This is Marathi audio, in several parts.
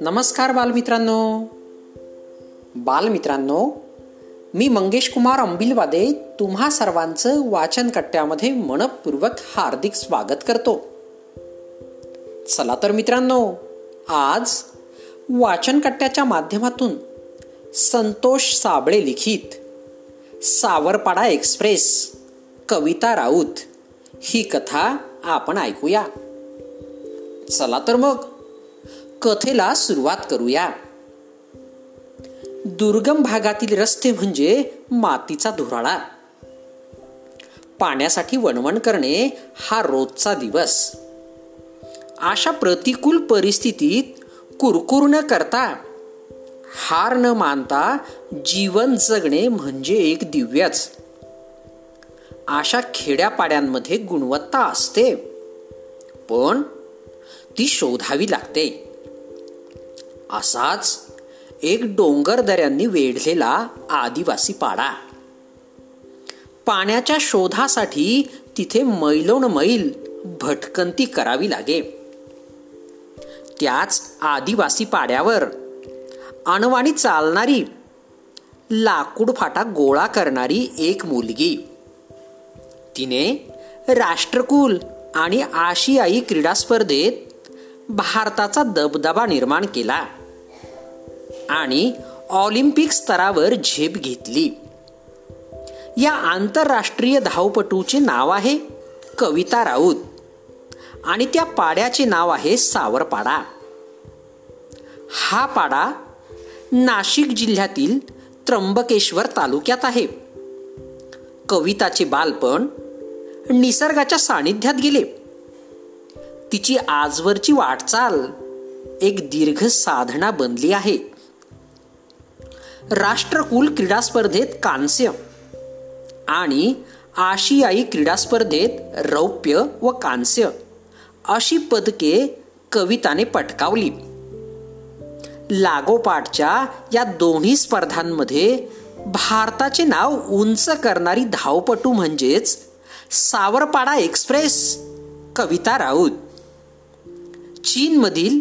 नमस्कार बालमित्रांनो. बालमित्रांनो मी मंगेश कुमार अंबिलवादे तुम्हा सर्वांचं वाचन कट्ट्यामध्ये मनपूर्वक हार्दिक स्वागत करतो. चला तर मित्रांनो आज वाचन कट्ट्याच्या माध्यमातून संतोष साबळे लिखित सावरपाडा एक्सप्रेस कविता राऊत ही कथा आपण ऐकूया. चला तर मग कथेला सुरुवात करूया. दुर्गम भागातील रस्ते म्हणजे मातीचा धुराळा. पाण्यासाठी वणवण करणे हा रोजचा दिवस. अशा प्रतिकूल परिस्थितीत कुरकुर न करता हार न मानता जीवन जगणे म्हणजे एक दिव्यच. अशा खेड्यापाड्यांमध्ये गुणवत्ता असते. पण ती शोधावी लागते. असाच एक डोंगर दऱ्यांनी वेढलेला आदिवासी पाडा. पाण्याच्या शोधासाठी तिथे मैलोन मैल भटकंती करावी लागे. त्याच आदिवासी पाड्यावर अणवाणी चालणारी लाकूड फाटा गोळा करणारी एक मुलगी तिने राष्ट्रकुल आणि आशियाई क्रीडा स्पर्धेत भारताचा दबदबा निर्माण केला आणि ऑलिम्पिक स्तरावर झेप घेतली. या आंतरराष्ट्रीय धावपटूचे नाव आहे कविता राऊत आणि त्या पाड्याचे नाव आहे सावरपाडा. हा पाडा नाशिक जिल्ह्यातील त्र्यंबकेश्वर तालुक्यात आहे. कविताचे बालपण निसर्गाच्या सानिध्यात गेले. तिची आजवरची वाटचाल एक दीर्घ साधना बनली आहे. राष्ट्रकुल क्रीडा स्पर्धेत कांस्य आणि आशियाई क्रीडा स्पर्धेत रौप्य व कांस्य अशी पदके कविताने पटकावली. लागोपाठच्या या दोन्ही स्पर्धांमध्ये भारताचे नाव उंच करणारी धावपटू म्हणजेच सावरपाडा एक्सप्रेस कविता राऊत. चीनमधील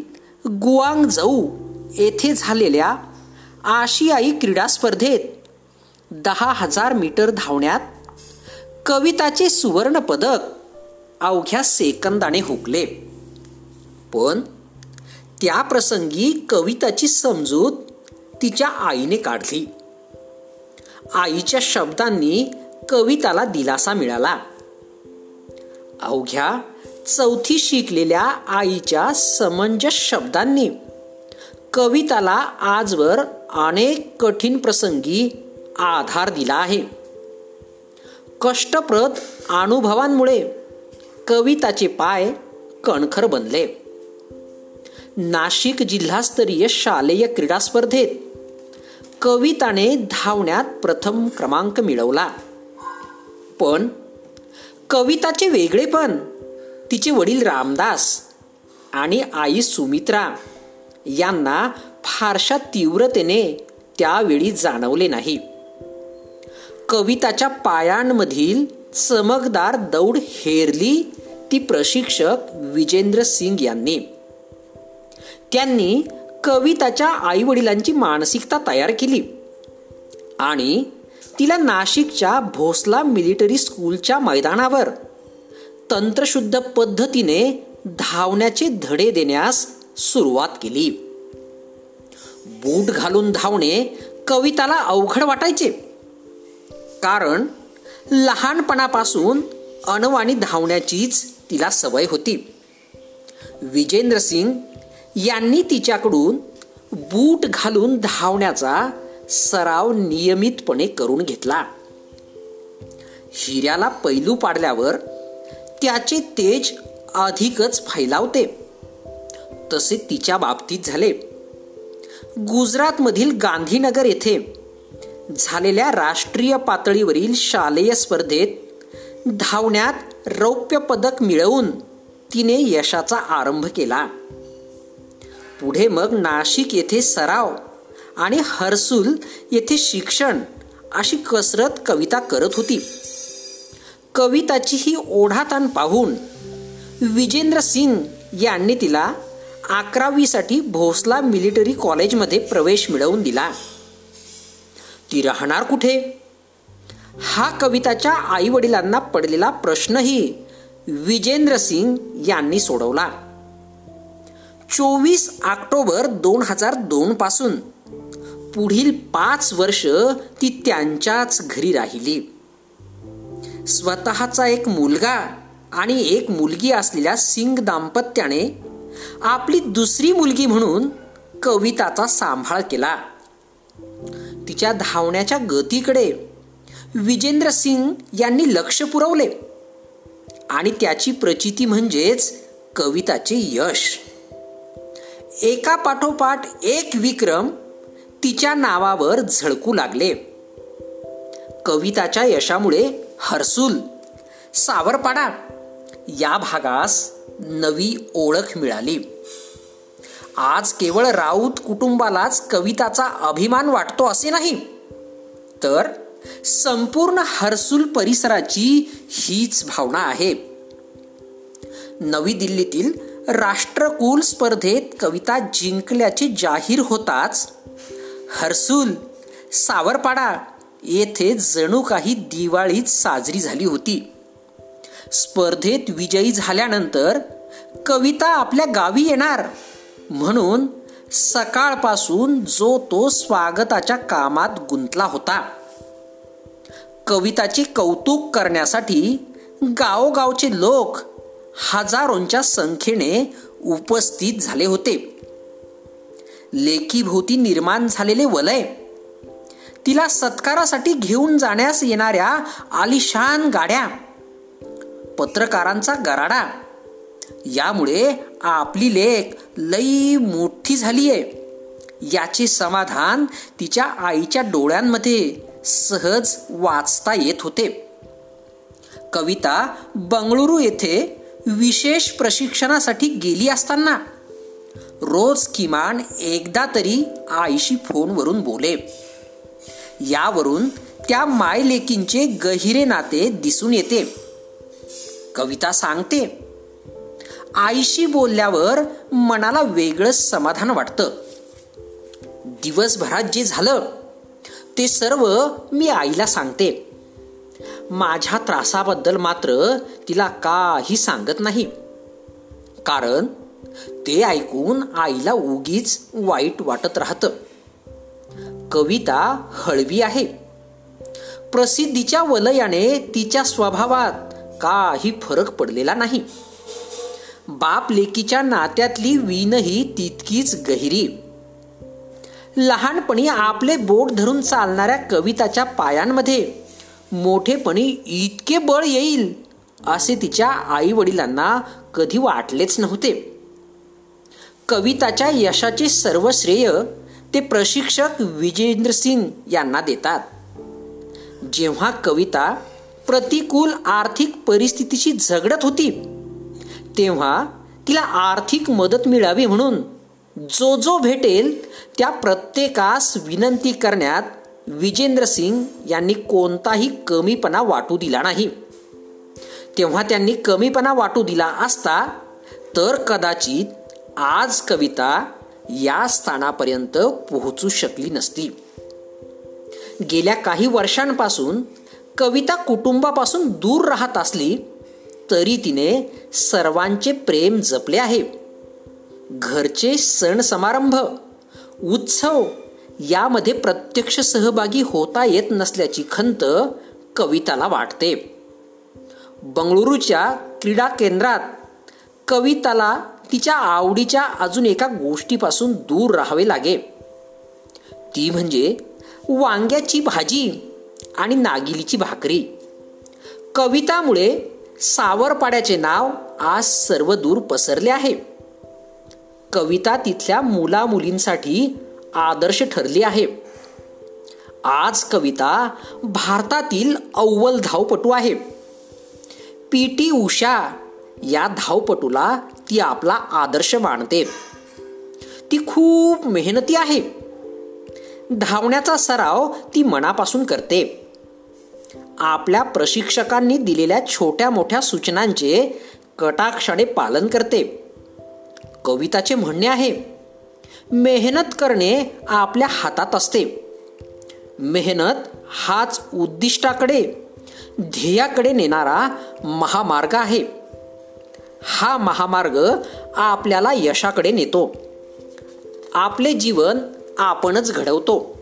गुआंगजऊ येथे झालेल्या आशियाई क्रीडा स्पर्धेत दहा हजार मीटर धावण्यात कविताचे सुवर्ण पदक अवघ्या सेकंदाने हुकले. पण त्या प्रसंगी कविताची समजूत तिच्या आईने काढली. आईच्या शब्दांनी कविताला दिलासा मिळाला. अवघ्या चौथी शिकलेल्या आईच्या समंजस शब्दांनी. कविताला आजवर अनेक कठीण प्रसंगी आधार दिला आहे. कष्टप्रद अनुभवांमुळे कविताचे पाय कणखर बनले. नाशिक जिल्हास्तरीय शालेय क्रीडा स्पर्धेत कविताने धावण्यात प्रथम क्रमांक मिळवला. पण कविताचे वेगळेपण तिचे वडील रामदास आणि आई सुमित्रा यांना फारशा तीव्रतेने त्यावेळी जाणवले नाही. कविताच्या पायांमधील चमकदार दौड हेरली ती प्रशिक्षक विजेंद्र सिंग यांनी. त्यांनी कविताच्या आई वडिलांची मानसिकता तयार केली आणि तिला नाशिकच्या भोसला मिलिटरी स्कूलच्या मैदानावर. तंत्रशुद्ध पद्धतीने धावण्याचे धडे देण्यास सुरुवात केली. बूट घालून धावणे कविताला अवघड वाटायचे. कारण लहानपणापासून अनवाणी धावण्याचीच तिला सवय होती. विजेंद्र सिंग यांनी तिच्याकडून बूट घालून धावण्याचा सराव नियमितपणे करून घेतला. हिऱ्याला पैलू पाडल्यावर त्याचे तेज अधिकच फैलावते. तसे तिच्या बाबतीत झाले. गुजरातमधील गांधीनगर येथे झालेल्या राष्ट्रीय पातळीवरील शालेय स्पर्धेत धावण्यात रौप्य पदक मिळवून तिने यशाचा आरंभ केला. पुढे मग नाशिक येथे सराव आणि हर्सूल येथे शिक्षण अशी कसरत कविता करत होती. कविताची ही ओढाताण पाहून विजेंद्र सिंग यांनी तिला अकरावीसाठी भोसला मिलिटरी कॉलेजमध्ये प्रवेश मिळवून दिला. ती राहणार कुठे? हा कविताच्या आई वडिलांना पडलेला प्रश्नही विजेंद्र सिंग यांनी सोडवला. चोवीस ऑक्टोबर दोन हजार दोन पासून पुढील पाच वर्ष ती त्यांच्याच घरी राहिली. स्वतःचा एक मुलगा आणि एक मुलगी असलेल्या सिंग दाम्पत्याने आपली दुसरी मुलगी म्हणून कविताचा सांभाळ केला. तिच्या धावण्याच्या गतीकडे विजेंद्र सिंग यांनी लक्ष पुरवले आणि त्याची प्रचिती म्हणजेच कविताचे यश. एका पाठोपाठ एक विक्रम तिच्या नावावर झळकू लागले. कविताच्या यशामुळे हर्सूल सावरपाडा या भागास नवी ओळख मिळाली. आज केवळ राऊत कुटुंबालाच कविताचा अभिमान वाटतो असे नाही तर संपूर्ण हर्सूल परिसराची हीच भावना आहे. नवी दिल्लीतील राष्ट्रकुल स्पर्धेत कविता जिंकल्याचे जाहीर होताच हर्सूल सावरपाडा येथे जणू काही दिवाळीच साजरी झाली होती. स्पर्धेत विजयी झाल्यानंतर कविता आपल्या गावी येणार. म्हणून सकाळपासून जो तो स्वागताच्या कामात गुंतला होता. कविताची कौतुक करण्यासाठी गावोगावचे लोक हजारोंच्या संख्येने उपस्थित झाले होते. लेकीभोवती निर्माण झालेले वलय. तिला सत्कारासाठी घेऊन जाण्यास येणाऱ्या आलिशान गाड्या पत्रकारांचा गराडा यामुळे आपली लेख लई मोठी झालीये. याचे समाधान तिच्या आईच्या डोळ्यांमध्ये सहज वाचता येत होते. कविता बंगळुरू येथे विशेष प्रशिक्षणासाठी गेली असताना रोज किमान एकदा तरी आईशी फोनवरून बोले. यावरून त्या मायलेकींचे गहिरे नाते दिसून येते. कविता सांगते. आईशी बोलल्यावर मनाला वेगळं समाधान वाटतं. दिवसभरात जे झालं ते सर्व मी आईला सांगते. माझ्या त्रासाबद्दल मात्र तिला काही सांगत नाही. कारण ते ऐकून आईला उगीच वाईट वाटत राहत. कविता हळवी आहे. प्रसिद्धीच्या वलयाने तिच्या स्वभावात काही फरक पडलेला नाही. बाप लेकीच्या नात्यातली वीणही तितकीच गहिरी. लहानपणी आपले बोट धरून चालणाऱ्या कविताच्या पायांमध्ये मोठेपणी इतके बळ येईल असे तिच्या आई वडिलांना कधी वाटलेच नव्हते. कविताच्या यशाचे सर्व श्रेय ते प्रशिक्षक विजेंद्र सिंग यांना देतात. जेव्हा कविता प्रतिकूल आर्थिक परिस्थितीशी झगडत होती तेव्हा तिला आर्थिक मदत मिळावी म्हणून जो जो भेटेल त्या प्रत्येकास विनंती करण्यात विजेंद्र सिंग यांनी कोणताही कमीपणा वाटू दिला नाही. तेव्हा त्यांनी कमीपणा वाटू दिला असता तर कदाचित आज कविता या स्थानापर्यंत पोहोचू शकली नसती. गेल्या काही वर्षांपासून कविता कुटुंबापासून दूर राहत असली तरी तिने सर्वांचे प्रेम जपले आहे. घरचे सण समारंभ उत्सव यामध्ये प्रत्यक्ष सहभागी होता येत नसल्याची खंत कविताला वाटते. बंगळुरूच्या क्रीडा केंद्रात कविताला तिच्या आवडीच्या अजून एका गोष्टीपासून दूर राहावे लागे. ती म्हणजे वांग्याची भाजी आणि नागिलीची भाकरी. कवितामुळे सावरपाड्याचे नाव आज सर्व दूर पसरले आहे. कविता तिथल्या मुला मुलींसाठी आदर्श ठरली आहे. आज कविता भारतातील अव्वल धावपटू आहे. पी. टी. उषा या धावपटूला ती आपला आदर्श मानते. ती खूप मेहनती आहे. धावण्याचा सराव ती मनापासून करते. आपल्या प्रशिक्षकांनी दिलेल्या छोट्या मोठ्या सूचनांचे कटाक्षाने पालन करते. कविताचे म्हणणे आहे मेहनत करणे आपल्या हातात असते. मेहनत हाच उद्दिष्टाकडे ध्येयाकडे नेणारा महामार्ग आहे. हा महामार्ग आपल्याला यशाकडे नेतो. आपले जीवन आपणच घडवतो.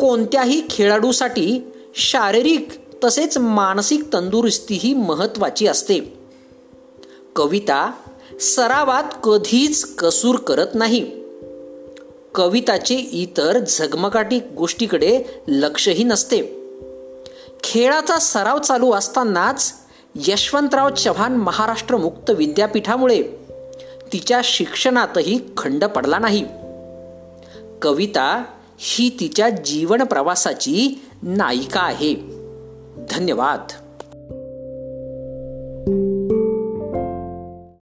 कोणत्याही खेळाडूसाठी शारीरिक तसेच मानसिक तंदुरुस्ती ही महत्वाची असते. कविता सरावात कधीच कसूर करत नाही. कविताचे इतर झगमगाटी गोष्टीकडे लक्षही नसते. खेळाचा सराव चालू असतानाच यशवंतराव चव्हाण महाराष्ट्र मुक्त विद्यापीठामुळे तिच्या शिक्षणातही खंड पडला नाही. कविता ही तिच्या जीवन प्रवासाची नायिका आहे. धन्यवाद.